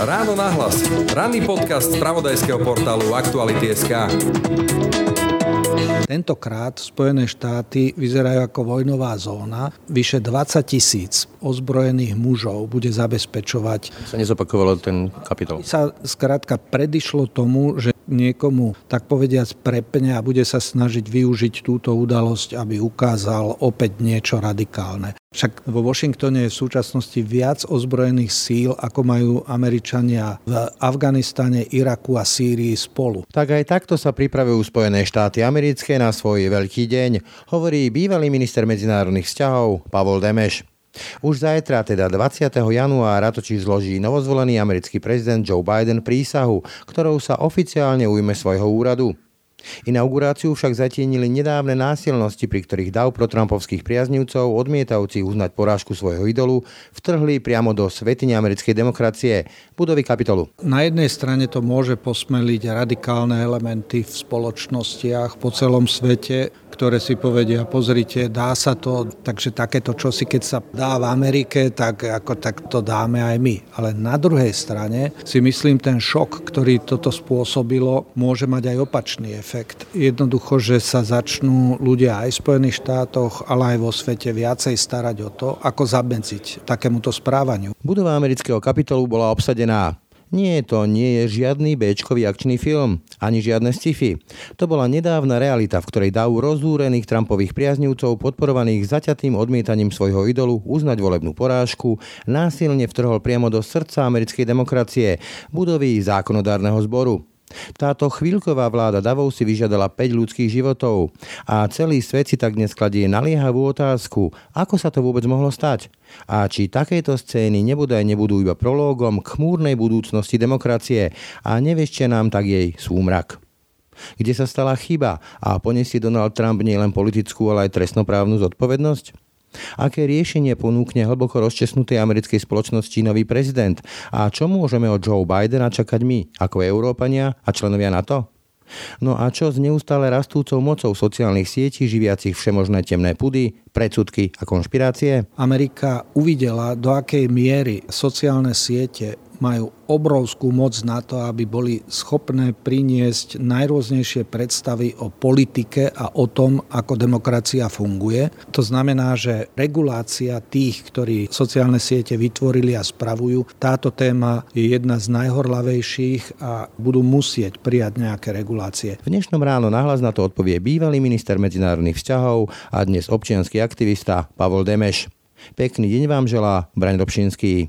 Ráno nahlas. Ranný podcast z pravodajského portálu Aktuality.sk. Tentokrát Spojené štáty vyzerajú ako vojnová zóna. Vyše 20 tisíc ozbrojených mužov bude zabezpečovať. Sa nezopakovalo ten kapitol. Sa skrátka predišlo tomu, že niekomu, tak povediac, prepne a bude sa snažiť využiť túto udalosť, aby ukázal opäť niečo radikálne. Však vo Washingtone je v súčasnosti viac ozbrojených síl, ako majú Američania v Afganistane, Iraku a Sýrii spolu. Tak aj takto sa pripravujú Spojené štáty americké na svoj veľký deň, hovorí bývalý minister medzinárodných vzťahov Pavol Demeš. Už zajtra, teda 20. januára, totiž zloží novozvolený americký prezident Joe Biden prísahu, ktorou sa oficiálne ujme svojho úradu. Inauguráciu však zatienili nedávne násilnosti, pri ktorých dav pro Trumpovských priaznivcov, odmietajúci uznať porážku svojho idolu, vtrhli priamo do svetine americkej demokracie, budovy kapitolu. Na jednej strane to môže posmeliť radikálne elementy v spoločnostiach po celom svete, ktoré si povedia, pozrite, dá sa to, takže takéto čosi, keď sa dá v Amerike, tak ako tak to dáme aj my. Ale na druhej strane si myslím, ten šok, ktorý toto spôsobilo, môže mať aj opačný efekt. Jednoducho, že sa začnú ľudia aj v Spojených štátoch, ale aj vo svete viacej starať o to, ako zabenciť takémuto správaniu. Budova amerického kapitolu bola obsadená nie, to nie je žiadny b akčný film, ani žiadne sci-fi. To bola nedávna realita, v ktorej dajú rozúrených Trumpových priaznivcov podporovaných zaťatým odmietaním svojho idolu uznať volebnú porážku, násilne vtrhol priamo do srdca americkej demokracie, budovy zákonodárneho zboru. Táto chvíľková vláda Davov si vyžiadala 5 ľudských životov a celý svet si tak dnes kladie naliehavú otázku, ako sa to vôbec mohlo stať a či takéto scény nebudú aj nebudú iba prológom k múrnej budúcnosti demokracie a nevešťa nám tak jej súmrak. Kde sa stala chyba a poniesie Donald Trump nielen politickú, ale aj trestnoprávnu zodpovednosť? Aké riešenie ponúkne hlboko rozčesnutej americkej spoločnosti nový prezident? A čo môžeme od Joe Bidena čakať my, ako Európania a členovia NATO? No a čo s neustále rastúcou mocou sociálnych sietí živiacich všemožné temné pudy, predsudky a konšpirácie? Amerika uvidela, do akej miery sociálne siete majú obrovskú moc na to, aby boli schopné priniesť najrôznejšie predstavy o politike a o tom, ako demokracia funguje. To znamená, že regulácia tých, ktorí sociálne siete vytvorili a spravujú, táto téma je jedna z najhorlavejších a budú musieť prijať nejaké regulácie. V dnešnom ráno nahlas na to odpovie bývalý minister medzinárodných vzťahov a dnes občianský aktivista Pavol Demeš. Pekný deň vám želá Braň Dobšinský.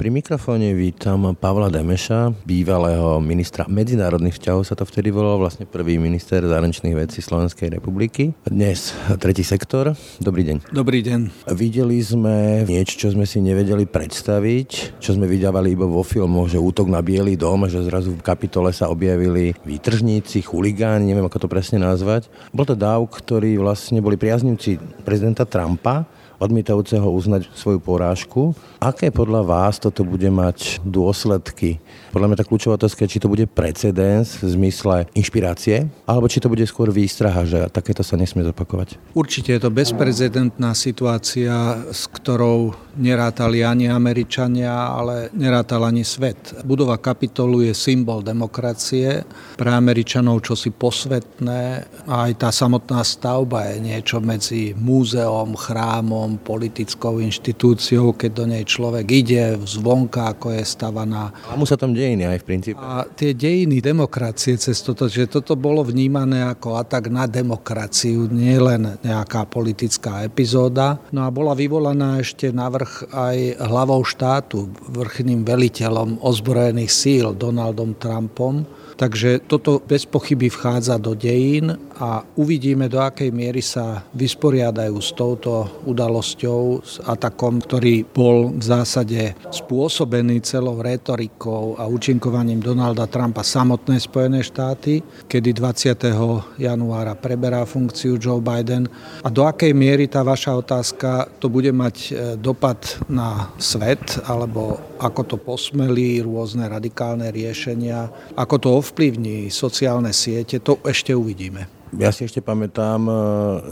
Pri mikrofóne vítam Pavla Demeša, bývalého ministra medzinárodných vzťahov, sa to vtedy volal vlastne prvý minister zahraničných vecí Slovenskej republiky. Dnes tretí sektor. Dobrý deň. Dobrý deň. Videli sme niečo, čo sme si nevedeli predstaviť, čo sme vydávali iba vo filmoch, že útok na Bielý dom, že zrazu v kapitole sa objavili výtržníci, chuligáni, neviem ako to presne nazvať. Bol to dáv, ktorí vlastne boli priaznivci prezidenta Trumpa, odmietajúceho uznať svoju porážku. Aké podľa vás toto bude mať dôsledky? Podľa mňa tá kľúčová otázka je, či to bude precedens v zmysle inšpirácie, alebo či to bude skôr výstraha, že takéto sa nesmie zopakovať. Určite je to bezprecedentná situácia, s ktorou nerátali ani Američania, ale nerátal ani svet. Budova kapitolu je symbol demokracie, pre Američanov čosi posvetné a aj tá samotná stavba je niečo medzi múzeom, chrámom, orgánom, politickou inštitúciou, keď do nej človek ide zvonka, ako je stavaná. A mu sa tam dejiny aj v princípe. A tie dejiny demokracie cez toto, že toto bolo vnímané ako atak na demokraciu, nie len nejaká politická epizóda. No a bola vyvolaná ešte navrh aj hlavou štátu, vrchným veliteľom ozbrojených síl Donaldom Trumpom, Takže toto bez pochyby vchádza do dejín a uvidíme, do akej miery sa vysporiadajú s touto udalosťou, s atakom, ktorý bol v zásade spôsobený celou retorikou a účinkovaním Donalda Trumpa samotné Spojené štáty, kedy 20. januára preberá funkciu Joe Biden a do akej miery tá vaša otázka to bude mať e, dopad na svet alebo ako to posmelí rôzne radikálne riešenia, ako to ovplyvní sociálne siete, to ešte uvidíme. Ja si ešte pamätám e,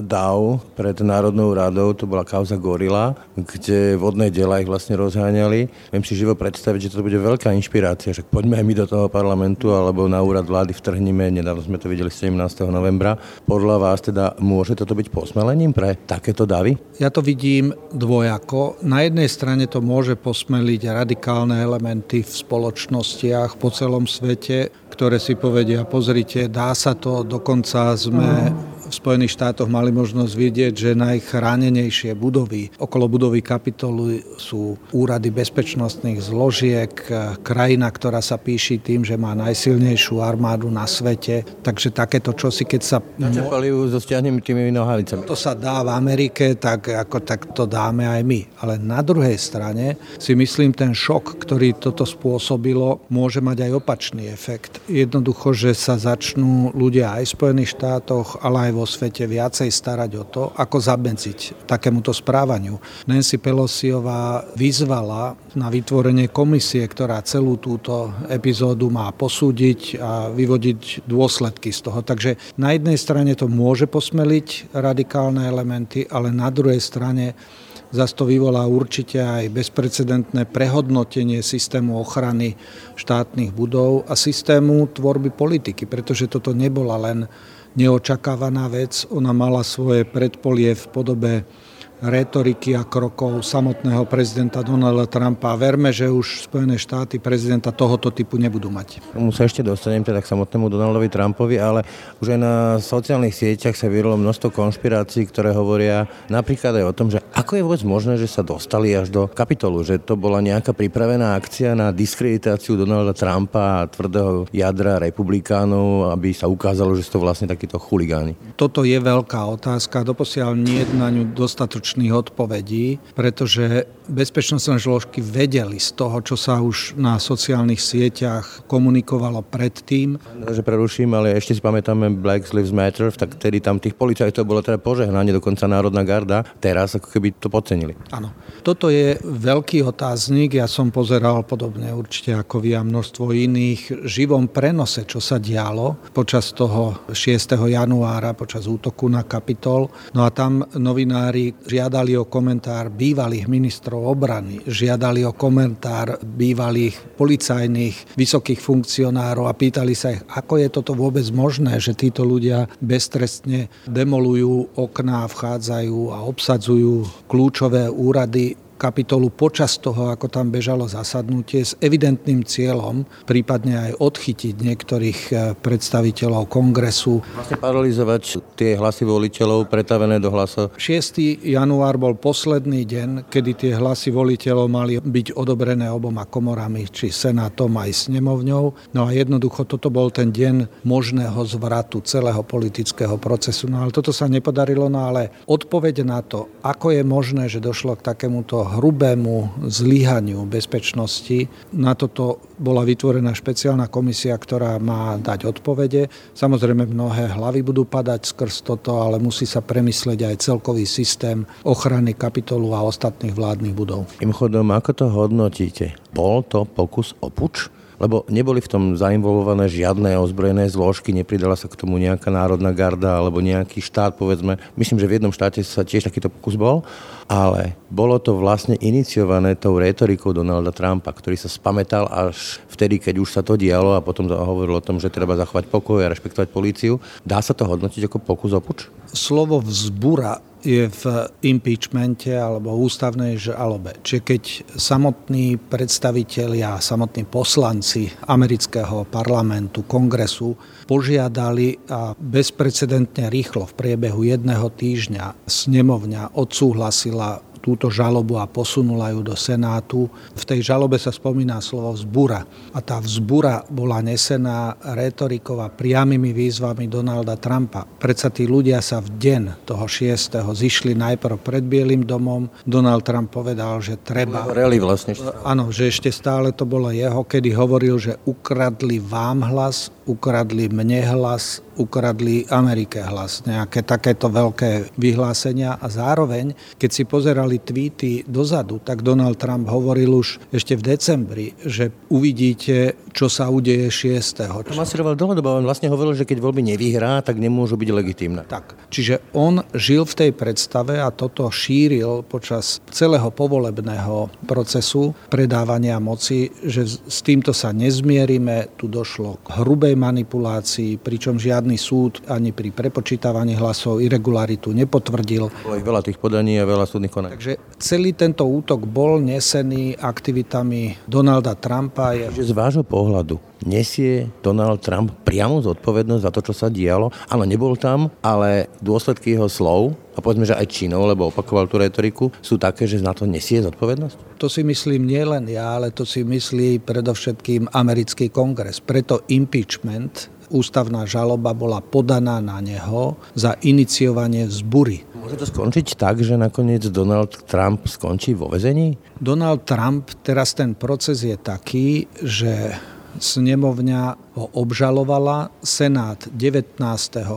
DAO pred Národnou radou, to bola kauza Gorila, kde vodné diela ich vlastne rozháňali. Viem si živo predstaviť, že to bude veľká inšpirácia, že poďme aj my do toho parlamentu alebo na úrad vlády vtrhnime, nedávno sme to videli 17. novembra. Podľa vás teda môže toto byť posmelením pre takéto davy? Ja to vidím dvojako. Na jednej strane to môže posmeliť radikálne elementy v spoločnostiach po celom svete, ktoré si povedia, pozrite, dá sa to, dokonca sme v Spojených štátoch mali možnosť vidieť, že najchránenejšie budovy okolo budovy kapitolu sú úrady bezpečnostných zložiek, krajina, ktorá sa píši tým, že má najsilnejšiu armádu na svete. Takže takéto čosi, keď sa... Načapali ju so stiahnutými nohavicami. To sa dá v Amerike, tak ako tak to dáme aj my. Ale na druhej strane si myslím, ten šok, ktorý toto spôsobilo, môže mať aj opačný efekt. Jednoducho, že sa začnú ľudia aj v Spojených štátoch, ale aj vo svete viacej starať o to, ako zabedziť takémuto správaniu. Nancy Pelosiová vyzvala na vytvorenie komisie, ktorá celú túto epizódu má posúdiť a vyvodiť dôsledky z toho. Takže na jednej strane to môže posmeliť radikálne elementy, ale na druhej strane Zas to vyvolá určite aj bezprecedentné prehodnotenie systému ochrany štátnych budov a systému tvorby politiky, pretože toto nebola len neočakávaná vec. Ona mala svoje predpolie v podobe retoriky a krokov samotného prezidenta Donalda Trumpa. Verme, že už Spojené štáty prezidenta tohoto typu nebudú mať. Tomu sa ešte dostanem teda k samotnému Donaldovi Trumpovi, ale už aj na sociálnych sieťach sa vyrilo množstvo konšpirácií, ktoré hovoria napríklad aj o tom, že ako je vôbec možné, že sa dostali až do kapitolu, že to bola nejaká pripravená akcia na diskreditáciu Donalda Trumpa a tvrdého jadra republikánov, aby sa ukázalo, že sú to vlastne takíto chuligáni. Toto je veľká otázka. Doposiaľ nie je na ňu dostatočne dostatočných odpovedí, pretože bezpečnostné zložky vedeli z toho, čo sa už na sociálnych sieťach komunikovalo predtým. Že preruším, ale ešte si pamätáme Black Lives Matter, tak tedy tam tých policajtov bolo teda požehnanie, dokonca Národná garda. Teraz ako keby to podcenili. Áno. Toto je veľký otáznik. Ja som pozeral podobne určite ako vy a množstvo iných živom prenose, čo sa dialo počas toho 6. januára, počas útoku na Kapitol. No a tam novinári žiadali o komentár bývalých ministrov obrany, žiadali o komentár bývalých policajných vysokých funkcionárov a pýtali sa ich, ako je toto vôbec možné, že títo ľudia beztrestne demolujú okná, vchádzajú a obsadzujú kľúčové úrady kapitolu počas toho, ako tam bežalo zasadnutie s evidentným cieľom prípadne aj odchytiť niektorých eh, predstaviteľov kongresu. Vlastne paralizovať tie hlasy voliteľov pretavené do hlasov. 6. január bol posledný deň, kedy tie hlasy voliteľov mali byť odobrené oboma komorami, či senátom aj snemovňou. No a jednoducho toto bol ten deň možného zvratu celého politického procesu. No ale toto sa nepodarilo, no ale odpoveď na to, ako je možné, že došlo k takémuto hrubému zlyhaniu bezpečnosti. Na toto bola vytvorená špeciálna komisia, ktorá má dať odpovede. Samozrejme mnohé hlavy budú padať skrz toto, ale musí sa premyslieť aj celkový systém ochrany kapitolu a ostatných vládnych budov. chodom, ako to hodnotíte? Bol to pokus o puč? Lebo neboli v tom zainvolované žiadne ozbrojené zložky, nepridala sa k tomu nejaká národná garda alebo nejaký štát, povedzme. Myslím, že v jednom štáte sa tiež takýto pokus bol, ale bolo to vlastne iniciované tou retorikou Donalda Trumpa, ktorý sa spametal až vtedy, keď už sa to dialo a potom hovoril o tom, že treba zachovať pokoj a rešpektovať políciu. Dá sa to hodnotiť ako pokus o puč? Slovo vzbura je v impeachmente alebo ústavnej žalobe. Čiže keď samotní predstavitelia, samotní poslanci amerického parlamentu, kongresu požiadali a bezprecedentne rýchlo v priebehu jedného týždňa snemovňa odsúhlasila túto žalobu a posunula ju do Senátu. V tej žalobe sa spomína slovo vzbura. A tá vzbura bola nesená retorikou a priamými výzvami Donalda Trumpa. Predsa tí ľudia sa v deň toho 6. zišli najprv pred Bielým domom. Donald Trump povedal, že treba... Rally vlastne. Áno, že ešte stále to bolo jeho, kedy hovoril, že ukradli vám hlas, ukradli mne hlas, ukradli Amerike hlas. Nejaké takéto veľké vyhlásenia a zároveň, keď si pozerali boli tweety dozadu, tak Donald Trump hovoril už ešte v decembri, že uvidíte, čo sa udeje 6. Masíroval dlhodobo, on vlastne hovoril, že keď voľby nevyhrá, tak nemôžu byť legitímne. Tak, čiže on žil v tej predstave a toto šíril počas celého povolebného procesu predávania moci, že s týmto sa nezmierime, tu došlo k hrubej manipulácii, pričom žiadny súd ani pri prepočítavaní hlasov irregularitu nepotvrdil. Bolo ich veľa tých podaní a veľa súdnych konaní. Takže celý tento útok bol nesený aktivitami Donalda Trumpa. Že z vášho pohľadu nesie Donald Trump priamo zodpovednosť za to, čo sa dialo. Áno, nebol tam, ale dôsledky jeho slov a povedzme, že aj činov, lebo opakoval tú retoriku, sú také, že na to nesie zodpovednosť? To si myslím nielen ja, ale to si myslí predovšetkým americký kongres. Preto impeachment ústavná žaloba bola podaná na neho za iniciovanie vzbury. Môže to skončiť tak, že nakoniec Donald Trump skončí vo vezení? Donald Trump, teraz ten proces je taký, že snemovňa ho obžalovala. Senát 19.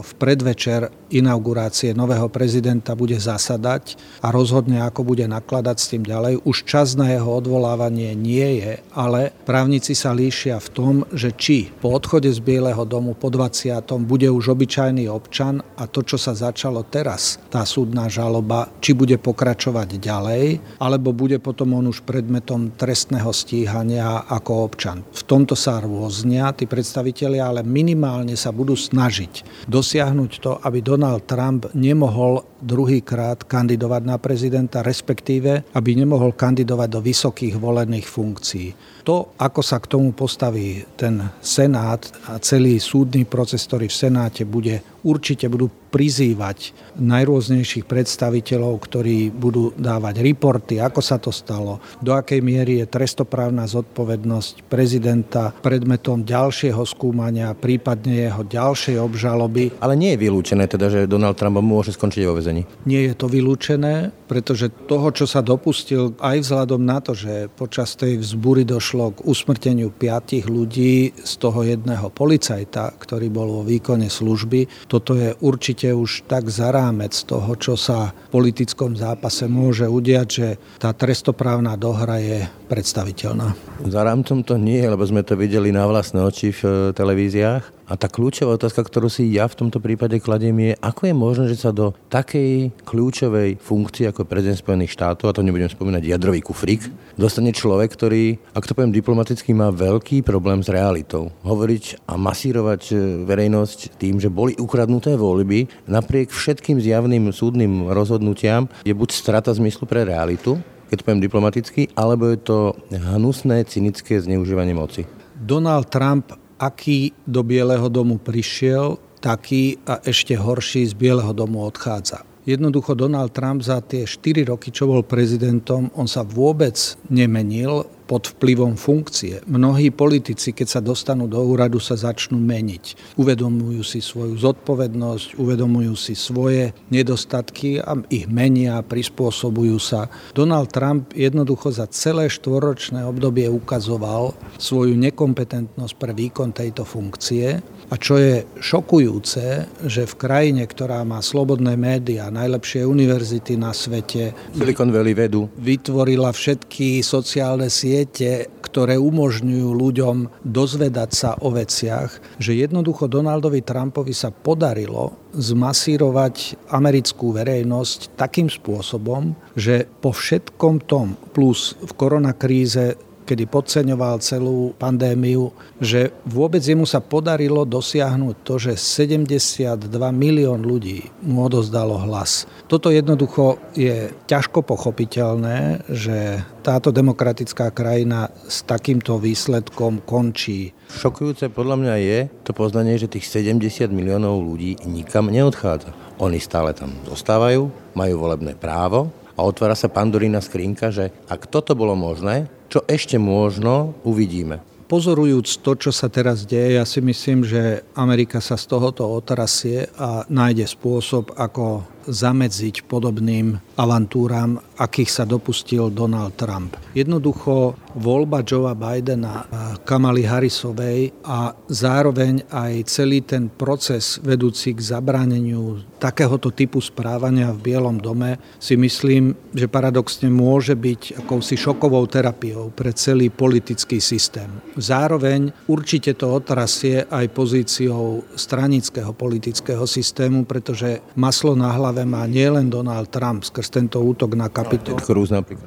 v predvečer inaugurácie nového prezidenta bude zasadať a rozhodne, ako bude nakladať s tým ďalej. Už čas na jeho odvolávanie nie je, ale právnici sa líšia v tom, že či po odchode z Bieleho domu po 20. bude už obyčajný občan a to, čo sa začalo teraz, tá súdna žaloba, či bude pokračovať ďalej, alebo bude potom on už predmetom trestného stíhania ako občan. V tomto sa rôznia tí predstavitelia, ale minimálne sa budú snažiť dosiahnuť to, aby Donald Trump nemohol druhýkrát kandidovať na prezidenta, respektíve aby nemohol kandidovať do vysokých volených funkcií. To, ako sa k tomu postaví ten Senát a celý súdny proces, ktorý v Senáte bude, určite budú prizývať najrôznejších predstaviteľov, ktorí budú dávať reporty, ako sa to stalo, do akej miery je trestoprávna zodpovednosť prezidenta predmetom ďalšieho skúmania, prípadne jeho ďalšej obžaloby. Ale nie je vylúčené teda, že Donald Trump môže skončiť vo vezení? Nie je to vylúčené, pretože toho, čo sa dopustil, aj vzhľadom na to, že počas tej vzbury došlo k usmrteniu piatich ľudí, z toho jedného policajta, ktorý bol vo výkone služby, toto je určite už tak za rámec toho, čo sa v politickom zápase môže udiať, že tá trestoprávna dohra je predstaviteľná. Za rámcom to nie, lebo sme to videli na vlastné oči v e, televíziách. A tá kľúčová otázka, ktorú si ja v tomto prípade kladiem, je, ako je možné, že sa do takej kľúčovej funkcie ako prezident Spojených štátov, a to nebudem spomínať jadrový kufrík, dostane človek, ktorý, ak to poviem diplomaticky, má veľký problém s realitou. Hovoriť a masírovať e, verejnosť tým, že boli ukradnuté voľby, napriek všetkým zjavným súdnym rozhodnutiam, je buď strata zmyslu pre realitu, keď to poviem diplomaticky, alebo je to hnusné, cynické zneužívanie moci. Donald Trump aký do Bieleho domu prišiel, taký a ešte horší z Bieleho domu odchádza. Jednoducho Donald Trump za tie 4 roky, čo bol prezidentom, on sa vôbec nemenil, pod vplyvom funkcie. Mnohí politici, keď sa dostanú do úradu, sa začnú meniť. Uvedomujú si svoju zodpovednosť, uvedomujú si svoje nedostatky a ich menia, prispôsobujú sa. Donald Trump jednoducho za celé štvoročné obdobie ukazoval svoju nekompetentnosť pre výkon tejto funkcie. A čo je šokujúce, že v krajine, ktorá má slobodné médiá, najlepšie univerzity na svete, Silicon Valley vedu, vytvorila všetky sociálne siete, siete, ktoré umožňujú ľuďom dozvedať sa o veciach, že jednoducho Donaldovi Trumpovi sa podarilo zmasírovať americkú verejnosť takým spôsobom, že po všetkom tom, plus v koronakríze kedy podceňoval celú pandémiu, že vôbec jemu sa podarilo dosiahnuť to, že 72 milión ľudí mu odozdalo hlas. Toto jednoducho je ťažko pochopiteľné, že táto demokratická krajina s takýmto výsledkom končí. Šokujúce podľa mňa je to poznanie, že tých 70 miliónov ľudí nikam neodchádza. Oni stále tam zostávajú, majú volebné právo a otvára sa pandorína skrinka, že ak toto bolo možné, čo ešte možno, uvidíme. Pozorujúc to, čo sa teraz deje, ja si myslím, že Amerika sa z tohoto otrasie a nájde spôsob, ako zamedziť podobným avantúram, akých sa dopustil Donald Trump. Jednoducho voľba Joea Bidena, Kamaly Harrisovej a zároveň aj celý ten proces vedúci k zabráneniu takéhoto typu správania v Bielom dome si myslím, že paradoxne môže byť akousi šokovou terapiou pre celý politický systém. Zároveň určite to otrasie aj pozíciou stranického politického systému, pretože maslo na hlave má nielen Donald Trump skrz tento útok na kapitol,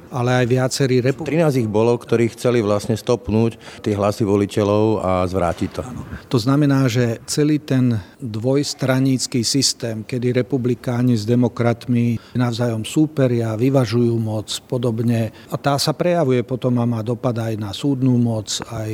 ale aj viacerí republikáni. 13 ich bolo, ktorí chceli vlastne stopnúť tie hlasy voliteľov a zvrátiť to. To znamená, že celý ten dvojstranícky systém, kedy republikáni s demokratmi navzájom súperia, vyvažujú moc podobne a tá sa prejavuje potom a má dopad aj na súdnu moc, aj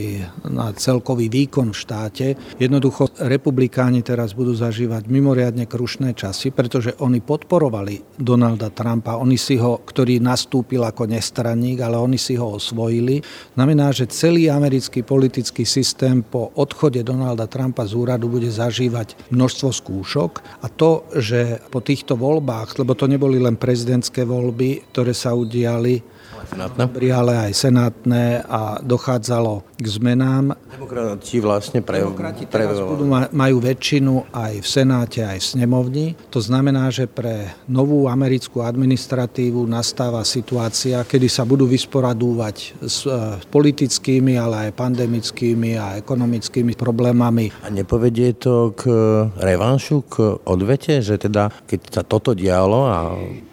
na celkový výkon v štáte. Jednoducho republikáni teraz budú zažívať mimoriadne krušné časy, pretože oni podporovali Donalda Trumpa, oni si ho, ktorý nastúpil ako nestranník, ale oni si ho osvojili. Znamená, že celý americký politický systém po odchode Donalda Trumpa z úradu bude zažívať množstvo skúšok a to, že po týchto voľbách, lebo to neboli len prezidentské voľby, ktoré sa udiali senátne. ale aj senátne a dochádzalo k zmenám. Demokrati vlastne pre... Demokrati teraz pre... budú, majú väčšinu aj v Senáte, aj v snemovni. To znamená, že pre novú americkú administratívu nastáva situácia, kedy sa budú vysporadúvať s e, politickými, ale aj pandemickými a ekonomickými problémami. A nepovedie to k revanšu, k odvete, že teda keď sa toto dialo a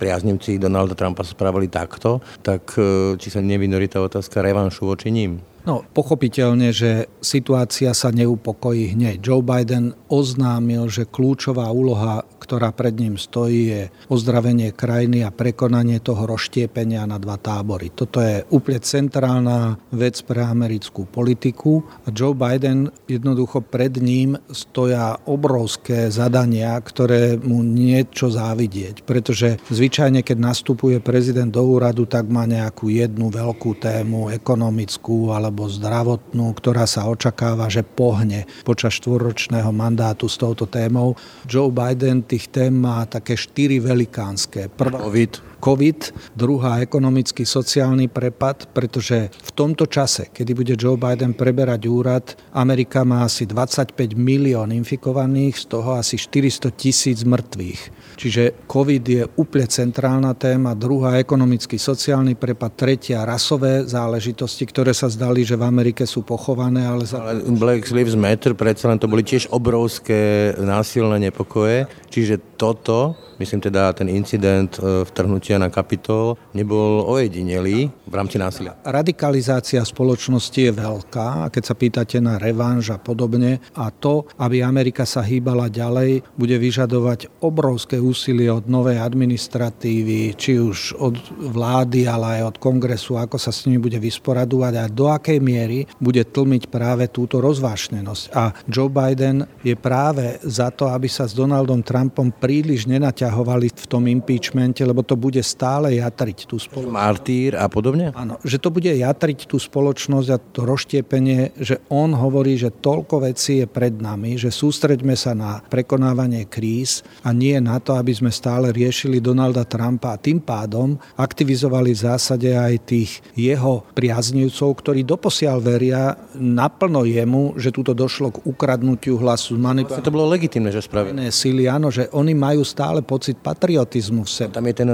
priaznivci Donalda Trumpa spravili takto, tak či sa nevynorí tá otázka revanšu voči ním? No, pochopiteľne, že situácia sa neupokojí hneď. Joe Biden oznámil, že kľúčová úloha ktorá pred ním stojí, je ozdravenie krajiny a prekonanie toho rozštiepenia na dva tábory. Toto je úplne centrálna vec pre americkú politiku a Joe Biden jednoducho pred ním stoja obrovské zadania, ktoré mu niečo závidieť, pretože zvyčajne, keď nastupuje prezident do úradu, tak má nejakú jednu veľkú tému, ekonomickú alebo zdravotnú, ktorá sa očakáva, že pohne počas štvorročného mandátu s touto témou. Joe Biden tých tém má také štyri velikánske. Prvá, COVID. COVID, druhá ekonomický sociálny prepad, pretože v tomto čase, kedy bude Joe Biden preberať úrad, Amerika má asi 25 milión infikovaných, z toho asi 400 tisíc mŕtvych. Čiže COVID je úplne centrálna téma, druhá ekonomický sociálny prepad, tretia rasové záležitosti, ktoré sa zdali, že v Amerike sú pochované. Ale, za... ale Black Lives Matter, predsa len to boli tiež obrovské násilné nepokoje, čiže toto myslím teda ten incident e, vtrhnutia na kapitol nebol ojedinelý v rámci násilia. Radikalizácia spoločnosti je veľká keď sa pýtate na revanž a podobne a to, aby Amerika sa hýbala ďalej, bude vyžadovať obrovské úsilie od novej administratívy, či už od vlády, ale aj od kongresu, ako sa s nimi bude vysporadovať a do akej miery bude tlmiť práve túto rozvášnenosť. A Joe Biden je práve za to, aby sa s Donaldom Trumpom príliš nenaťahoval vyťahovali v tom impeachmente, lebo to bude stále jatriť tú spoločnosť. Martýr a podobne? Áno, že to bude jatriť tú spoločnosť a to rozštiepenie, že on hovorí, že toľko vecí je pred nami, že sústreďme sa na prekonávanie kríz a nie na to, aby sme stále riešili Donalda Trumpa a tým pádom aktivizovali v zásade aj tých jeho priaznivcov, ktorí doposiaľ veria naplno jemu, že túto došlo k ukradnutiu hlasu. Vlastne to bolo legitimné, že spravili. Síly, áno, že oni majú stále pocit patriotizmu v sebe. Tam je ten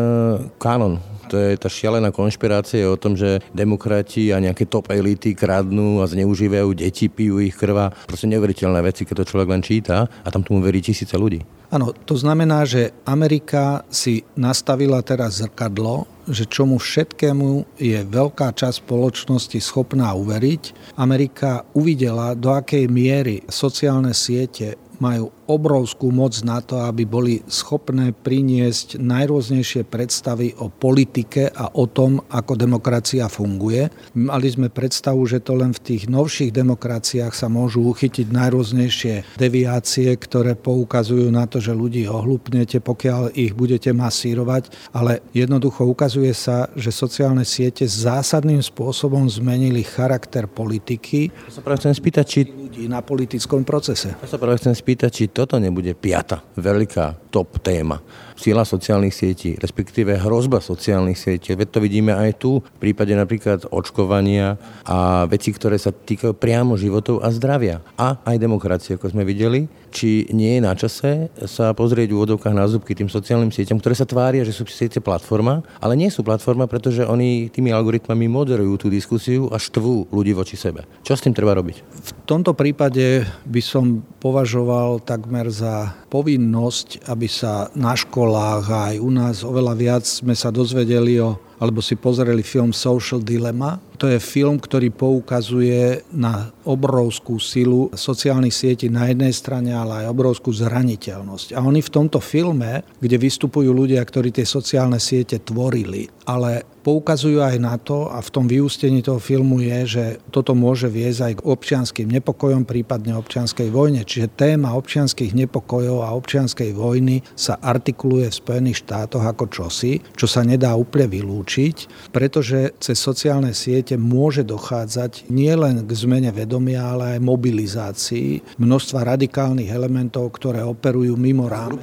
kanon. To je tá šialená konšpirácia o tom, že demokrati a nejaké top elity kradnú a zneužívajú deti, pijú ich krva. Proste neuveriteľné veci, keď to človek len číta a tam tomu verí tisíce ľudí. Áno, to znamená, že Amerika si nastavila teraz zrkadlo, že čomu všetkému je veľká časť spoločnosti schopná uveriť. Amerika uvidela, do akej miery sociálne siete majú obrovskú moc na to, aby boli schopné priniesť najrôznejšie predstavy o politike a o tom, ako demokracia funguje. Mali sme predstavu, že to len v tých novších demokraciách sa môžu uchytiť najrôznejšie deviácie, ktoré poukazujú na to, že ľudí ohlupnete, pokiaľ ich budete masírovať, ale jednoducho ukazuje sa, že sociálne siete zásadným spôsobom zmenili charakter politiky. Ja sa práve chcem spýtať, či... ľudí na politickom procese. Ja sa práve chcem spýtať, či toto nebude piata veľká top téma sila sociálnych sietí, respektíve hrozba sociálnych sietí. Veď to vidíme aj tu, v prípade napríklad očkovania a veci, ktoré sa týkajú priamo životov a zdravia. A aj demokracie, ako sme videli či nie je na čase sa pozrieť v úvodovkách na zubky tým sociálnym sieťam, ktoré sa tvária, že sú síce platforma, ale nie sú platforma, pretože oni tými algoritmami moderujú tú diskusiu a štvú ľudí voči sebe. Čo s tým treba robiť? V tomto prípade by som považoval takmer za povinnosť, aby sa na školách a aj u nás oveľa viac sme sa dozvedeli o alebo si pozreli film Social Dilemma. To je film, ktorý poukazuje na obrovskú silu sociálnych sietí na jednej strane, ale aj obrovskú zraniteľnosť. A oni v tomto filme, kde vystupujú ľudia, ktorí tie sociálne siete tvorili, ale poukazujú aj na to, a v tom vyústení toho filmu je, že toto môže viesť aj k občianským nepokojom, prípadne občianskej vojne. Čiže téma občianských nepokojov a občianskej vojny sa artikuluje v Spojených štátoch ako čosi, čo sa nedá úplne vylúčiť, pretože cez sociálne siete môže dochádzať nielen k zmene vedomia, ale aj mobilizácii množstva radikálnych elementov, ktoré operujú mimo rámec.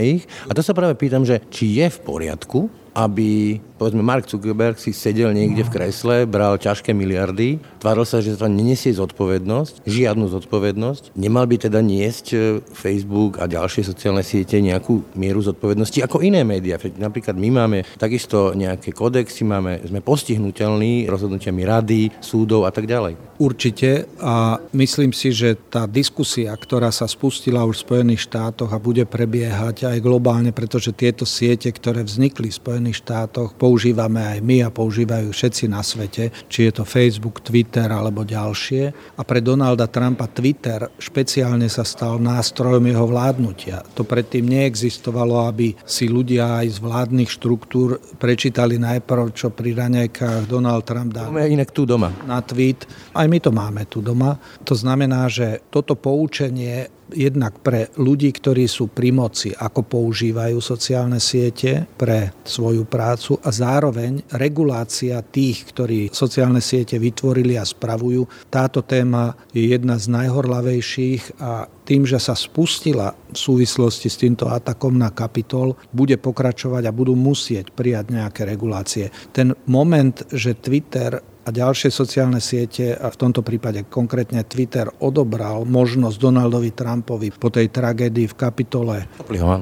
ich. A to sa práve pýtam, že či je v poriadku, aby povedzme Mark Zuckerberg si sedel niekde v kresle, bral ťažké miliardy, tváril sa, že to neniesie zodpovednosť, žiadnu zodpovednosť. Nemal by teda niesť e, Facebook a ďalšie sociálne siete nejakú mieru zodpovednosti ako iné médiá. Napríklad my máme takisto nejaké kodexy, máme, sme postihnutelní rozhodnutiami rady, súdov a tak ďalej. Určite a myslím si, že tá diskusia, ktorá sa spustila už v Spojených štátoch a bude prebiehať aj globálne, pretože tieto siete, ktoré vznikli v Spojených štátoch, používame aj my a používajú všetci na svete, či je to Facebook, Twitter alebo ďalšie. A pre Donalda Trumpa Twitter špeciálne sa stal nástrojom jeho vládnutia. To predtým neexistovalo, aby si ľudia aj z vládnych štruktúr prečítali najprv, čo pri raňajkách Donald Trump dá. Máme inak tu doma. Na tweet. Aj my to máme tu doma. To znamená, že toto poučenie jednak pre ľudí, ktorí sú pri moci, ako používajú sociálne siete pre svoju prácu a zároveň regulácia tých, ktorí sociálne siete vytvorili a spravujú. Táto téma je jedna z najhorlavejších a tým, že sa spustila v súvislosti s týmto atakom na kapitol, bude pokračovať a budú musieť prijať nejaké regulácie. Ten moment, že Twitter a ďalšie sociálne siete, a v tomto prípade konkrétne Twitter, odobral možnosť Donaldovi Trumpovi po tej tragédii v kapitole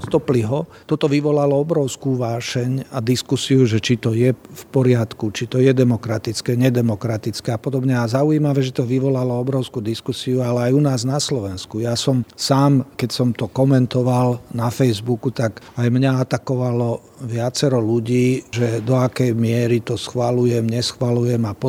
Stopliho. Toto vyvolalo obrovskú vášeň a diskusiu, že či to je v poriadku, či to je demokratické, nedemokratické a podobne. A zaujímavé, že to vyvolalo obrovskú diskusiu, ale aj u nás na Slovensku. Ja som sám, keď som to komentoval na Facebooku, tak aj mňa atakovalo viacero ľudí, že do akej miery to schvalujem, neschvalujem a podobne.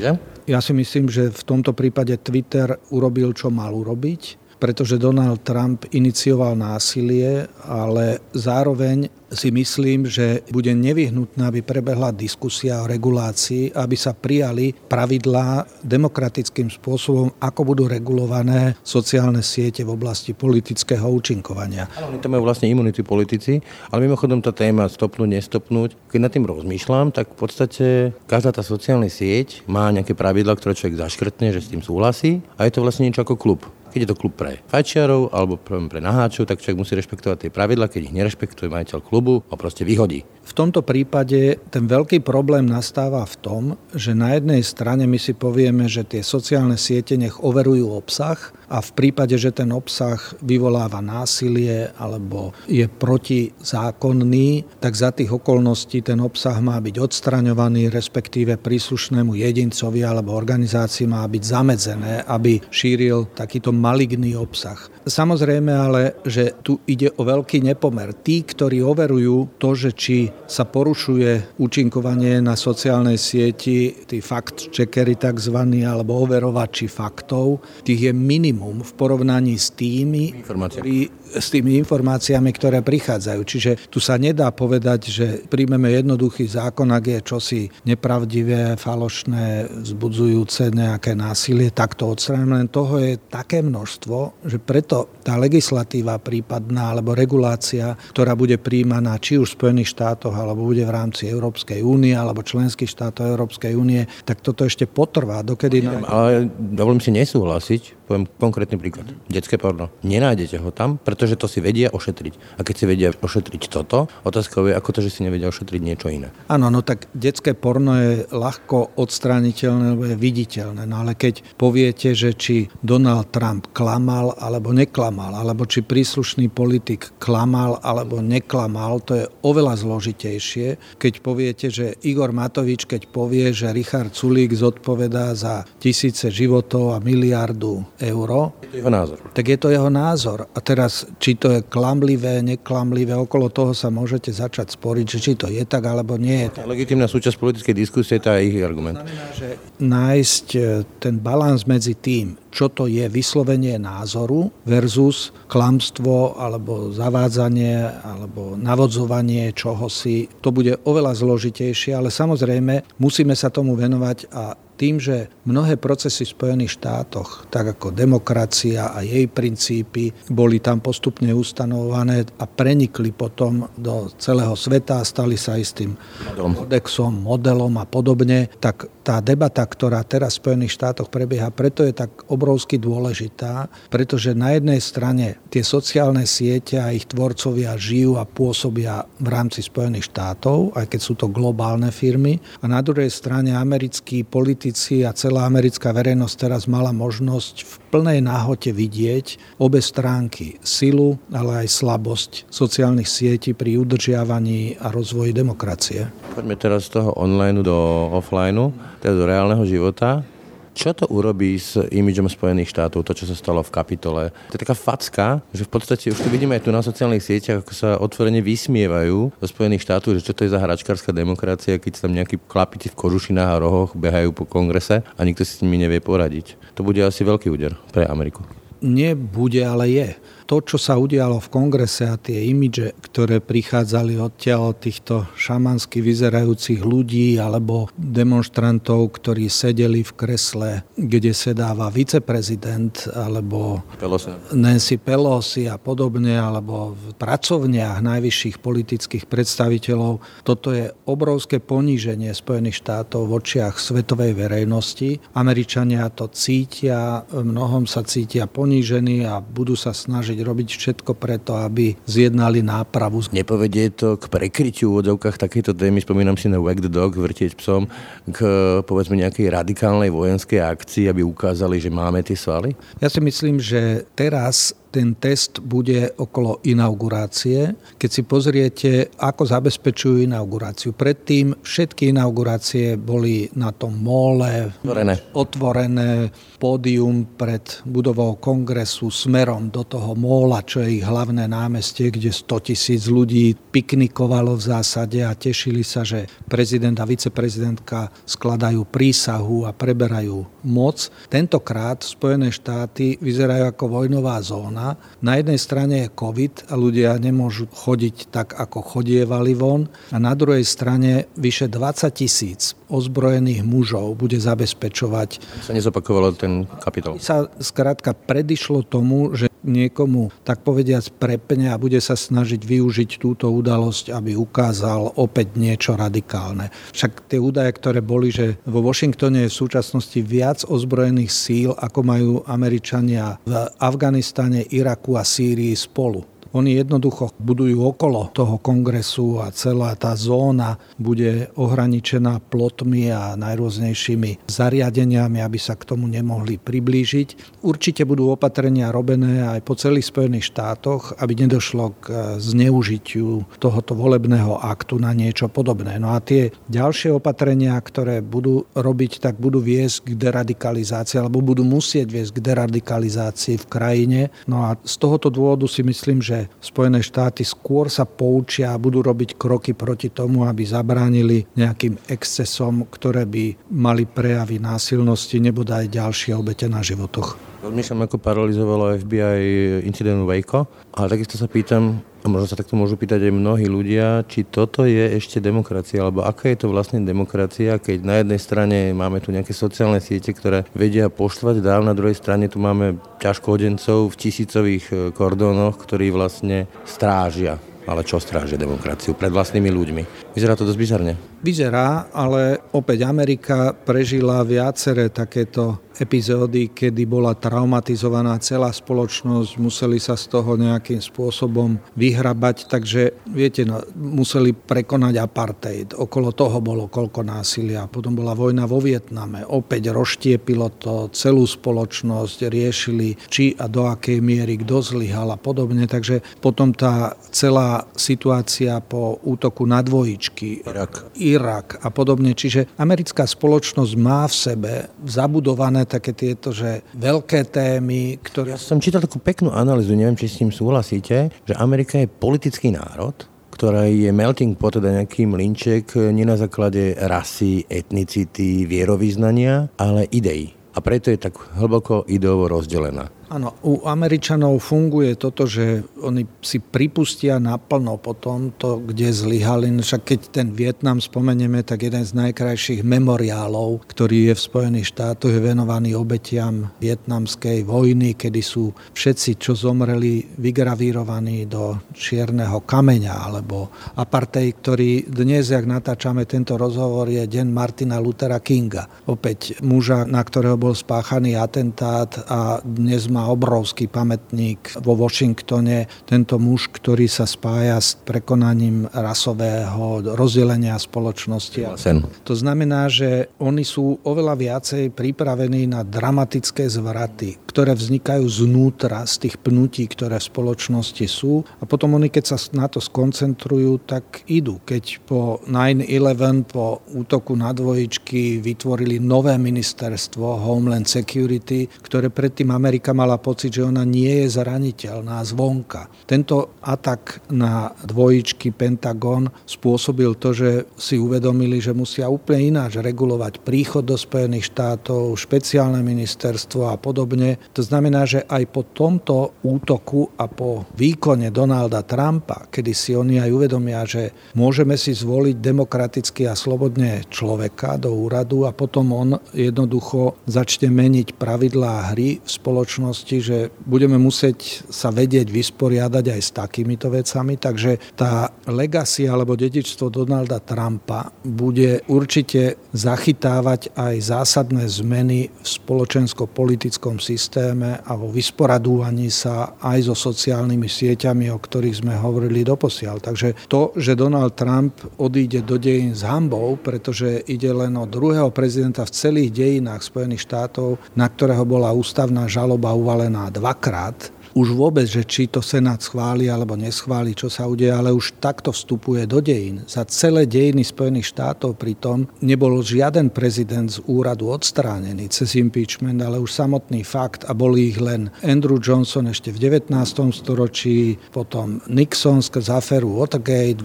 Ja? Ja si myslím, že v tomto prípade Twitter urobil, čo mal urobiť pretože Donald Trump inicioval násilie, ale zároveň si myslím, že bude nevyhnutné, aby prebehla diskusia o regulácii, aby sa prijali pravidlá demokratickým spôsobom, ako budú regulované sociálne siete v oblasti politického účinkovania. Ale oni to majú vlastne imunity politici, ale mimochodom tá téma stopnúť, nestopnúť, keď nad tým rozmýšľam, tak v podstate každá tá sociálna sieť má nejaké pravidla, ktoré človek zaškrtne, že s tým súhlasí a je to vlastne niečo ako klub. Keď je to klub pre fajčiarov alebo pre naháčov, tak človek musí rešpektovať tie pravidla, keď ich nerešpektuje majiteľ klubu, ho proste vyhodí. V tomto prípade ten veľký problém nastáva v tom, že na jednej strane my si povieme, že tie sociálne siete nech overujú obsah a v prípade, že ten obsah vyvoláva násilie alebo je protizákonný, tak za tých okolností ten obsah má byť odstraňovaný, respektíve príslušnému jedincovi alebo organizácii má byť zamedzené, aby šíril takýto maligný obsah. Samozrejme ale, že tu ide o veľký nepomer. Tí, ktorí overujú to, že či sa porušuje účinkovanie na sociálnej sieti, tí fact-checkery tzv. alebo overovači faktov, tých je minimum v porovnaní s tými, ktorí s tými informáciami, ktoré prichádzajú. Čiže tu sa nedá povedať, že príjmeme jednoduchý zákon, ak je čosi nepravdivé, falošné, vzbudzujúce nejaké násilie, tak to odstraníme. Len toho je také množstvo, že preto tá legislatíva prípadná alebo regulácia, ktorá bude príjmaná či už v Spojených štátoch, alebo bude v rámci Európskej únie, alebo členských štátov Európskej únie, tak toto ešte potrvá. Dokedy... ale dovolím si nesúhlasiť, poviem konkrétny príklad. Detské porno. Nenájdete ho tam, pretože to si vedia ošetriť. A keď si vedia ošetriť toto, otázka je, ako to, že si nevedia ošetriť niečo iné. Áno, no tak detské porno je ľahko odstrániteľné, lebo je viditeľné. No ale keď poviete, že či Donald Trump klamal alebo neklamal, alebo či príslušný politik klamal alebo neklamal, to je oveľa zložitejšie. Keď poviete, že Igor Matovič, keď povie, že Richard Sulík zodpovedá za tisíce životov a miliardu eur. Je to jeho názor. Tak je to jeho názor. A teraz, či to je klamlivé, neklamlivé, okolo toho sa môžete začať sporiť, že či to je tak, alebo nie je tak. Legitímna súčasť politickej diskusie, je ich argument. Znamená, že nájsť e, ten balans medzi tým, čo to je vyslovenie názoru versus klamstvo alebo zavádzanie alebo navodzovanie čohosi. To bude oveľa zložitejšie, ale samozrejme musíme sa tomu venovať a tým, že mnohé procesy v Spojených štátoch, tak ako demokracia a jej princípy, boli tam postupne ustanované a prenikli potom do celého sveta a stali sa istým kodexom, modelom a podobne, tak tá debata, ktorá teraz v Spojených štátoch prebieha, preto je tak obrovsky dôležitá, pretože na jednej strane tie sociálne siete a ich tvorcovia žijú a pôsobia v rámci Spojených štátov, aj keď sú to globálne firmy, a na druhej strane americkí politici politici a celá americká verejnosť teraz mala možnosť v plnej náhote vidieť obe stránky, silu, ale aj slabosť sociálnych sietí pri udržiavaní a rozvoji demokracie. Poďme teraz z toho online do offline, teda do reálneho života. Čo to urobí s imidžom Spojených štátov, to, čo sa stalo v kapitole? To je taká facka, že v podstate už to vidíme aj tu na sociálnych sieťach, ako sa otvorene vysmievajú zo Spojených štátov, že čo to je za hračkárska demokracia, keď tam nejakí chlapíci v kožušinách a rohoch behajú po kongrese a nikto si s nimi nevie poradiť. To bude asi veľký úder pre Ameriku. Nebude, ale je to, čo sa udialo v kongrese a tie imidže, ktoré prichádzali odtiaľ od týchto šamansky vyzerajúcich ľudí alebo demonstrantov, ktorí sedeli v kresle, kde sedáva viceprezident alebo Pelosi. Nancy Pelosi a podobne, alebo v pracovniach najvyšších politických predstaviteľov. Toto je obrovské poníženie Spojených štátov v očiach svetovej verejnosti. Američania to cítia, mnohom sa cítia ponížení a budú sa snažiť robiť všetko preto, aby zjednali nápravu. Nepovedie to k prekrytiu v odzovkách takejto témy, spomínam si na Wag the Dog, vrtieť psom, k povedzme nejakej radikálnej vojenskej akcii, aby ukázali, že máme tie svaly? Ja si myslím, že teraz ten test bude okolo inaugurácie. Keď si pozriete, ako zabezpečujú inauguráciu. Predtým všetky inaugurácie boli na tom móle otvorené. otvorené pódium pred budovou kongresu smerom do toho móla, čo je ich hlavné námestie, kde 100 tisíc ľudí piknikovalo v zásade a tešili sa, že prezident a viceprezidentka skladajú prísahu a preberajú moc. Tentokrát Spojené štáty vyzerajú ako vojnová zóna korona. Na jednej strane je COVID a ľudia nemôžu chodiť tak, ako chodievali von. A na druhej strane vyše 20 tisíc ozbrojených mužov bude zabezpečovať. Sa nezopakovalo ten kapitol. Sa skrátka predišlo tomu, že niekomu, tak povediac, prepne a bude sa snažiť využiť túto udalosť, aby ukázal opäť niečo radikálne. Však tie údaje, ktoré boli, že vo Washingtone je v súčasnosti viac ozbrojených síl, ako majú Američania v Afganistane, Iraku a Sýrii spolu. Oni jednoducho budujú okolo toho kongresu a celá tá zóna bude ohraničená plotmi a najrôznejšími zariadeniami, aby sa k tomu nemohli priblížiť. Určite budú opatrenia robené aj po celých Spojených štátoch, aby nedošlo k zneužitiu tohoto volebného aktu na niečo podobné. No a tie ďalšie opatrenia, ktoré budú robiť, tak budú viesť k deradikalizácii alebo budú musieť viesť k deradikalizácii v krajine. No a z tohoto dôvodu si myslím, že Spojené štáty skôr sa poučia a budú robiť kroky proti tomu, aby zabránili nejakým excesom, ktoré by mali prejavy násilnosti nebo aj ďalšie obete na životoch. Rozmýšľam, ako paralizovalo FBI incident Waco, ale takisto sa pýtam, a možno sa takto môžu pýtať aj mnohí ľudia, či toto je ešte demokracia, alebo aká je to vlastne demokracia, keď na jednej strane máme tu nejaké sociálne siete, ktoré vedia poštvať dáv, na druhej strane tu máme ťažkohodencov v tisícových e, kordónoch, ktorí vlastne strážia ale čo strážia demokraciu pred vlastnými ľuďmi. Vyzerá to dosť bizarne. Vyzerá, ale opäť Amerika prežila viaceré takéto epizódy, kedy bola traumatizovaná celá spoločnosť, museli sa z toho nejakým spôsobom vyhrabať, takže viete, no, museli prekonať apartheid. Okolo toho bolo koľko násilia. Potom bola vojna vo Vietname. Opäť roštiepilo to celú spoločnosť, riešili či a do akej miery kto zlyhal a podobne. Takže potom tá celá situácia po útoku na dvojičky, Irak, Irak a podobne. Čiže americká spoločnosť má v sebe zabudované také tieto, že veľké témy, ktoré... Ja som čítal takú peknú analýzu, neviem, či s tým súhlasíte, že Amerika je politický národ, ktorá je melting pot, teda nejaký mlinček, nie na základe rasy, etnicity, vierovýznania, ale idei. A preto je tak hlboko ideovo rozdelená. Áno, u Američanov funguje toto, že oni si pripustia naplno potom to, kde zlyhali. No však keď ten Vietnam spomenieme, tak jeden z najkrajších memoriálov, ktorý je v Spojených štátoch, je venovaný obetiam vietnamskej vojny, kedy sú všetci, čo zomreli, vygravírovaní do čierneho kameňa, alebo apartej, ktorý dnes, jak natáčame tento rozhovor, je deň Martina Luthera Kinga. Opäť muža, na ktorého bol spáchaný atentát a dnes má má obrovský pamätník vo Washingtone. Tento muž, ktorý sa spája s prekonaním rasového rozdelenia spoločnosti. Sen. To znamená, že oni sú oveľa viacej pripravení na dramatické zvraty, ktoré vznikajú znútra z tých pnutí, ktoré v spoločnosti sú. A potom oni, keď sa na to skoncentrujú, tak idú. Keď po 9-11, po útoku na dvojičky vytvorili nové ministerstvo Homeland Security, ktoré predtým Amerika mala mala pocit, že ona nie je zraniteľná zvonka. Tento atak na dvojičky Pentagon spôsobil to, že si uvedomili, že musia úplne ináč regulovať príchod do Spojených štátov, špeciálne ministerstvo a podobne. To znamená, že aj po tomto útoku a po výkone Donalda Trumpa, kedy si oni aj uvedomia, že môžeme si zvoliť demokraticky a slobodne človeka do úradu a potom on jednoducho začne meniť pravidlá hry v spoločnosti budúcnosti, že budeme musieť sa vedieť vysporiadať aj s takýmito vecami, takže tá legacy alebo dedičstvo Donalda Trumpa bude určite zachytávať aj zásadné zmeny v spoločensko-politickom systéme a vo vysporadúvaní sa aj so sociálnymi sieťami, o ktorých sme hovorili doposiaľ. Takže to, že Donald Trump odíde do dejín s hambou, pretože ide len o druhého prezidenta v celých dejinách Spojených štátov, na ktorého bola ústavná žaloba uvalená dvakrát, už vôbec, že či to Senát schváli alebo neschváli, čo sa udeje, ale už takto vstupuje do dejín. Za celé dejiny Spojených štátov pritom nebol žiaden prezident z úradu odstránený cez impeachment, ale už samotný fakt a boli ich len Andrew Johnson ešte v 19. storočí, potom Nixon z aferu Watergate,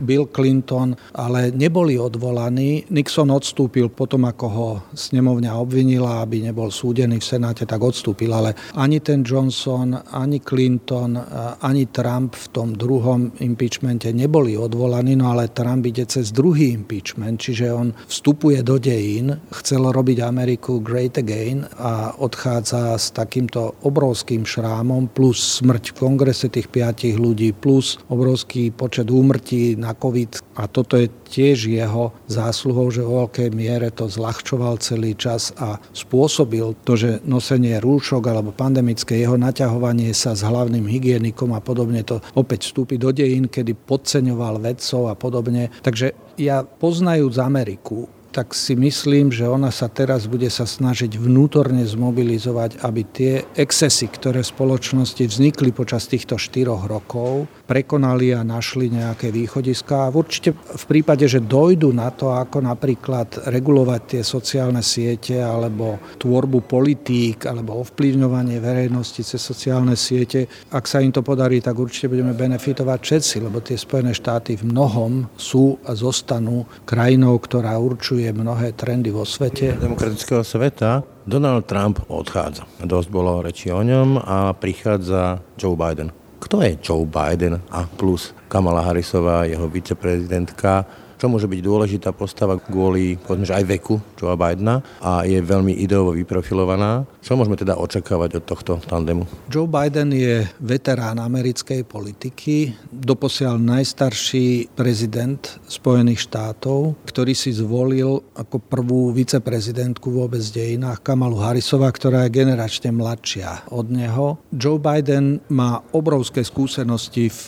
Bill Clinton, ale neboli odvolaní. Nixon odstúpil potom, ako ho snemovňa obvinila, aby nebol súdený v Senáte, tak odstúpil, ale ani ten Johnson, ani Clinton, ani Trump v tom druhom impeachmente neboli odvolaní, no ale Trump ide cez druhý impeachment, čiže on vstupuje do dejín, chcel robiť Ameriku great again a odchádza s takýmto obrovským šrámom plus smrť v kongrese tých piatich ľudí plus obrovský počet úmrtí na COVID. A toto je tiež jeho zásluhou, že vo veľkej miere to zľahčoval celý čas a spôsobil to, že nosenie rúšok alebo pandemické jeho naťahovanie sa s hlavným hygienikom a podobne to opäť vstúpi do dejín, kedy podceňoval vedcov a podobne. Takže ja poznajúc Ameriku, tak si myslím, že ona sa teraz bude sa snažiť vnútorne zmobilizovať, aby tie excesy, ktoré v spoločnosti vznikli počas týchto štyroch rokov, prekonali a našli nejaké východiska. A určite v prípade, že dojdu na to, ako napríklad regulovať tie sociálne siete alebo tvorbu politík alebo ovplyvňovanie verejnosti cez sociálne siete, ak sa im to podarí, tak určite budeme benefitovať všetci, lebo tie Spojené štáty v mnohom sú a zostanú krajinou, ktorá určuje určuje mnohé trendy vo svete. Demokratického sveta Donald Trump odchádza. Dosť bolo reči o ňom a prichádza Joe Biden. Kto je Joe Biden a plus Kamala Harrisová, jeho viceprezidentka? čo môže byť dôležitá postava kvôli, povedzme, aj veku Joe Bidena a je veľmi ideovo vyprofilovaná. Čo môžeme teda očakávať od tohto tandemu? Joe Biden je veterán americkej politiky, doposiaľ najstarší prezident Spojených štátov, ktorý si zvolil ako prvú viceprezidentku vôbec v dejinách Kamalu Harrisová, ktorá je generačne mladšia od neho. Joe Biden má obrovské skúsenosti v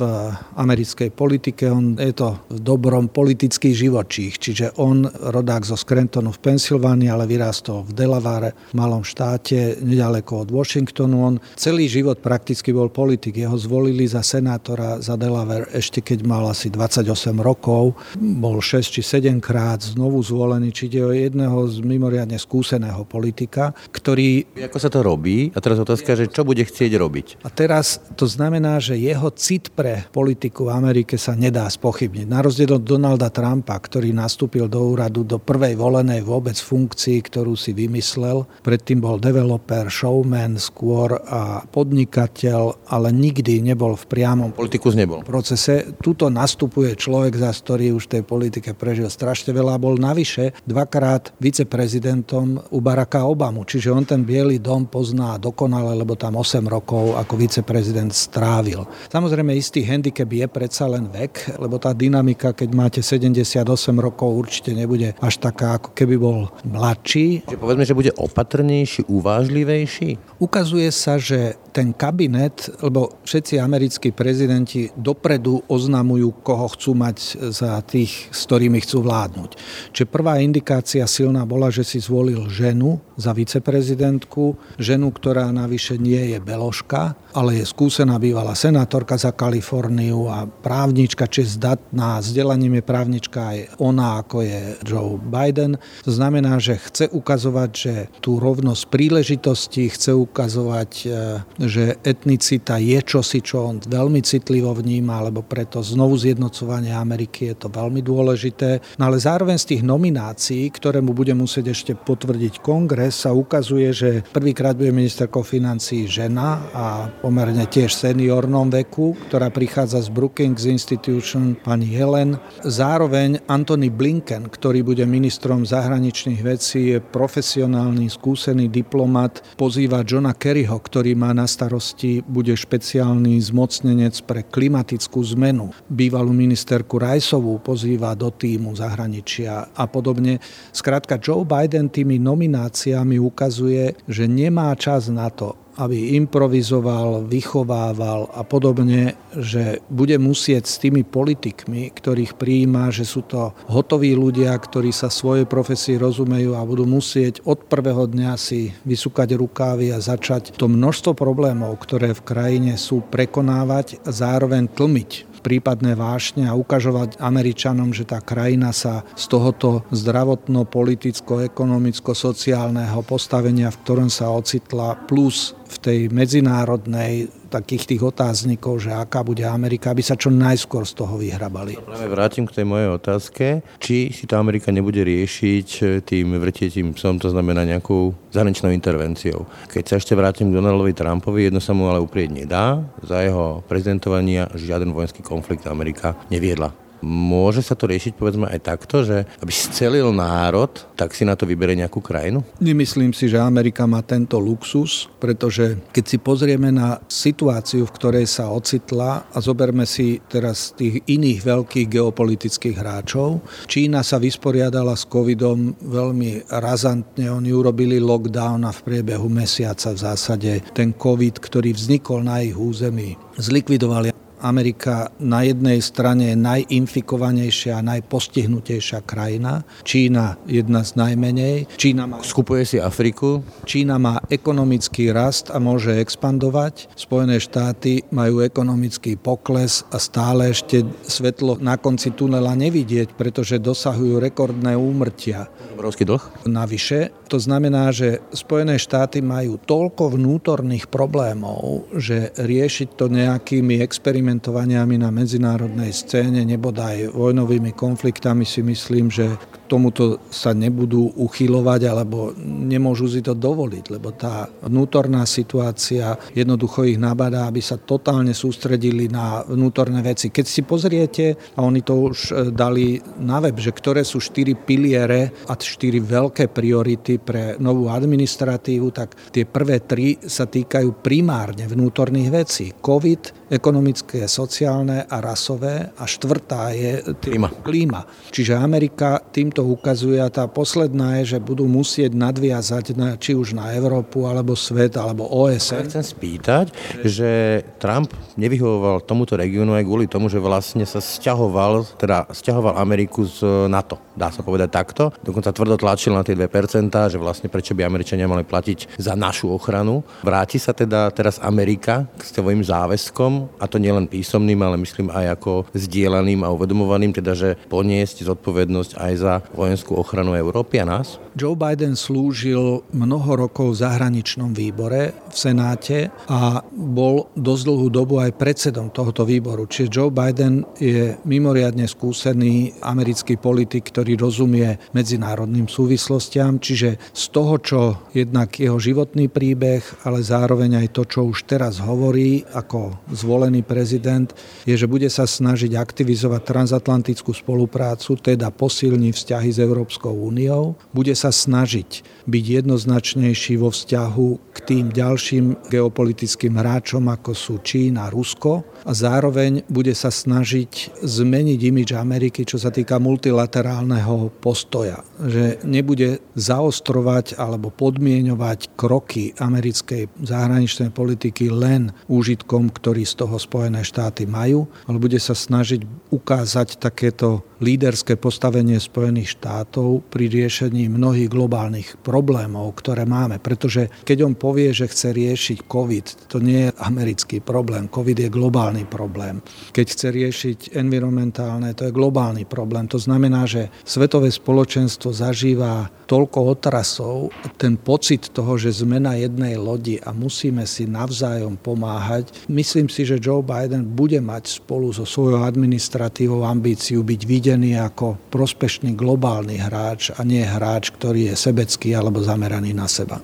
americkej politike. On je to v dobrom politický živočích, čiže on rodák zo Scrantonu v Pensylvánii, ale vyrástol v Delaware, v malom štáte, nedaleko od Washingtonu. On celý život prakticky bol politik. Jeho zvolili za senátora za Delaware ešte keď mal asi 28 rokov. Bol 6 či 7 krát znovu zvolený, či ide o jedného z mimoriadne skúseného politika, ktorý... Ako sa to robí? A teraz otázka, že čo bude chcieť robiť? A teraz to znamená, že jeho cit pre politiku v Amerike sa nedá spochybniť. Na rozdiel od Donalda Trumpa, ktorý nastúpil do úradu do prvej volenej vôbec funkcii, ktorú si vymyslel. Predtým bol developer, showman skôr a podnikateľ, ale nikdy nebol v priamom politikus nebol. procese. Tuto nastupuje človek, za ktorý už v tej politike prežil strašne veľa. Bol navyše dvakrát viceprezidentom u Baracka Obamu. Čiže on ten Bielý dom pozná dokonale, lebo tam 8 rokov ako viceprezident strávil. Samozrejme istý handicap je predsa len vek, lebo tá dynamika, keď máte 78 rokov, určite nebude až taká, ako keby bol mladší. Že povedzme, že bude opatrnejší, uvážlivejší? Ukazuje sa, že ten kabinet, lebo všetci americkí prezidenti dopredu oznamujú, koho chcú mať za tých, s ktorými chcú vládnuť. Čiže prvá indikácia silná bola, že si zvolil ženu za viceprezidentku, ženu, ktorá navyše nie je beložka, ale je skúsená bývalá senátorka za Kaliforniu a právnička, či zdatná, vzdelaním je právnička aj ona, ako je Joe Biden. To znamená, že chce ukazovať, že tú rovnosť príležitostí, chce ukazovať, e, že etnicita je čosi, čo on veľmi citlivo vníma, lebo preto znovu zjednocovanie Ameriky je to veľmi dôležité. No ale zároveň z tých nominácií, ktoré mu bude musieť ešte potvrdiť kongres, sa ukazuje, že prvýkrát bude ministerkou financí žena a pomerne tiež seniornom veku, ktorá prichádza z Brookings Institution, pani Helen. Zároveň Anthony Blinken, ktorý bude ministrom zahraničných vecí, je profesionálny, skúsený diplomat, pozýva Johna Kerryho, ktorý má na starosti, bude špeciálny zmocnenec pre klimatickú zmenu. Bývalú ministerku Rajsovú pozýva do týmu zahraničia a podobne. Skrátka, Joe Biden tými nomináciami ukazuje, že nemá čas na to, aby improvizoval, vychovával a podobne, že bude musieť s tými politikmi, ktorých prijíma, že sú to hotoví ľudia, ktorí sa svojej profesii rozumejú a budú musieť od prvého dňa si vysúkať rukávy a začať to množstvo problémov, ktoré v krajine sú, prekonávať a zároveň tlmiť prípadné vášne a ukažovať Američanom, že tá krajina sa z tohoto zdravotno-politicko-ekonomicko-sociálneho postavenia, v ktorom sa ocitla, plus v tej medzinárodnej takých tých otáznikov, že aká bude Amerika, aby sa čo najskôr z toho vyhrabali. Práve vrátim k tej mojej otázke, či si tá Amerika nebude riešiť eh, tým vrtietím psom, to znamená nejakou zahraničnou intervenciou. Keď sa ešte vrátim k Donaldovi Trumpovi, jedno sa mu ale uprieť nedá. Za jeho prezidentovania žiaden vojenský konflikt Amerika neviedla. Môže sa to riešiť povedzme aj takto, že aby scelil národ, tak si na to vybere nejakú krajinu? Nemyslím si, že Amerika má tento luxus, pretože keď si pozrieme na situáciu, v ktorej sa ocitla a zoberme si teraz tých iných veľkých geopolitických hráčov, Čína sa vysporiadala s covidom veľmi razantne, oni urobili lockdown a v priebehu mesiaca v zásade ten covid, ktorý vznikol na ich území, zlikvidovali Amerika na jednej strane je najinfikovanejšia a najpostihnutejšia krajina. Čína jedna z najmenej. Čína má... Skupuje si Afriku. Čína má ekonomický rast a môže expandovať. Spojené štáty majú ekonomický pokles a stále ešte svetlo na konci tunela nevidieť, pretože dosahujú rekordné úmrtia. Obrovský dlh? Navyše, to znamená, že Spojené štáty majú toľko vnútorných problémov, že riešiť to nejakými experimentami experimentovaniami na medzinárodnej scéne, nebodaj vojnovými konfliktami si myslím, že k tomuto sa nebudú uchylovať alebo nemôžu si to dovoliť, lebo tá vnútorná situácia jednoducho ich nabadá, aby sa totálne sústredili na vnútorné veci. Keď si pozriete, a oni to už e, dali na web, že ktoré sú štyri piliere a štyri veľké priority pre novú administratívu, tak tie prvé tri sa týkajú primárne vnútorných vecí. COVID, ekonomické, sociálne a rasové a štvrtá je klíma. klíma. Čiže Amerika týmto ukazuje a tá posledná je, že budú musieť nadviazať na, či už na Európu, alebo svet, alebo OSN. Ja chcem spýtať, že Trump nevyhovoval tomuto regiónu aj kvôli tomu, že vlastne sa sťahoval, teda sťahoval Ameriku z NATO. Dá sa povedať takto. Dokonca tvrdo tlačil na tie 2%, že vlastne prečo by Američania mali platiť za našu ochranu. Vráti sa teda teraz Amerika k svojim záväzkom a to nielen písomným, ale myslím aj ako zdieľaným a uvedomovaným, teda že poniesť zodpovednosť aj za vojenskú ochranu Európy a nás? Joe Biden slúžil mnoho rokov v zahraničnom výbore v Senáte a bol dosť dlhú dobu aj predsedom tohoto výboru. Čiže Joe Biden je mimoriadne skúsený americký politik, ktorý rozumie medzinárodným súvislostiam, čiže z toho, čo jednak jeho životný príbeh, ale zároveň aj to, čo už teraz hovorí ako zvolený prezident, je, že bude sa snažiť aktivizovať transatlantickú spoluprácu, teda posilní vzťahy s Európskou úniou, bude sa snažiť byť jednoznačnejší vo vzťahu k tým ďalším geopolitickým hráčom, ako sú Čína, Rusko a zároveň bude sa snažiť zmeniť imič Ameriky, čo sa týka multilaterálneho postoja. Že nebude zaostrovať alebo podmienovať kroky americkej zahraničnej politiky len úžitkom, ktorý z toho Spojené štáty majú, ale bude sa snažiť ukázať takéto líderské postavenie Spojených štátov pri riešení mnohých globálnych problémov, ktoré máme. Pretože keď on povie, že chce riešiť COVID, to nie je americký problém. COVID je globálny problém. Keď chce riešiť environmentálne, to je globálny problém. To znamená, že svetové spoločenstvo zažíva toľko otrasov, ten pocit toho, že sme na jednej lodi a musíme si navzájom pomáhať. Myslím si, že Joe Biden bude mať spolu so svojou administratívou ambíciu byť videný videný ako prospešný globálny hráč a nie hráč, ktorý je sebecký alebo zameraný na seba.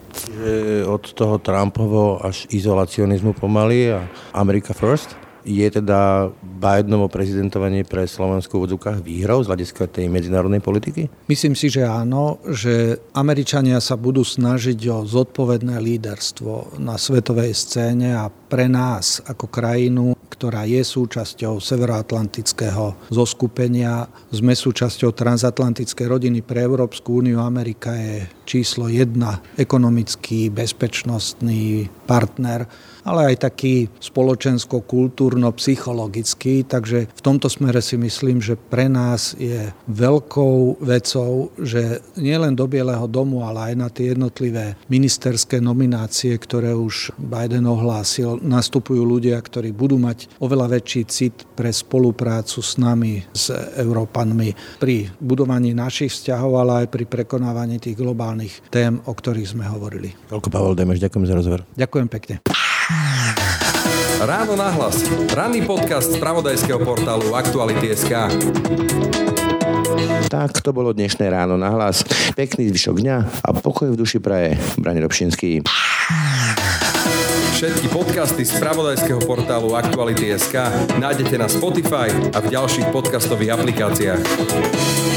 Od toho Trumpovo až izolacionizmu pomaly a America first? Je teda Bidenovo prezidentovanie pre Slovensku v odzvukách výhrou z hľadiska tej medzinárodnej politiky? Myslím si, že áno, že Američania sa budú snažiť o zodpovedné líderstvo na svetovej scéne a pre nás ako krajinu, ktorá je súčasťou Severoatlantického zoskupenia, sme súčasťou transatlantickej rodiny pre Európsku úniu. Amerika je číslo jedna ekonomický, bezpečnostný partner ale aj taký spoločensko-kultúrno-psychologický. Takže v tomto smere si myslím, že pre nás je veľkou vecou, že nielen do Bieleho domu, ale aj na tie jednotlivé ministerské nominácie, ktoré už Biden ohlásil, nastupujú ľudia, ktorí budú mať oveľa väčší cit pre spoluprácu s nami, s Európanmi pri budovaní našich vzťahov, ale aj pri prekonávaní tých globálnych tém, o ktorých sme hovorili. Toľko Pavel Demeš, ďakujem za rozhovor. Ďakujem pekne. Ráno nahlas. Ranný podcast z pravodajského portálu Aktuality.sk. Tak to bolo dnešné ráno na hlas. Pekný zvyšok dňa a pokoj v duši praje. Brani Robšinský. Všetky podcasty z pravodajského portálu Aktuality.sk nájdete na Spotify a v ďalších podcastových aplikáciách.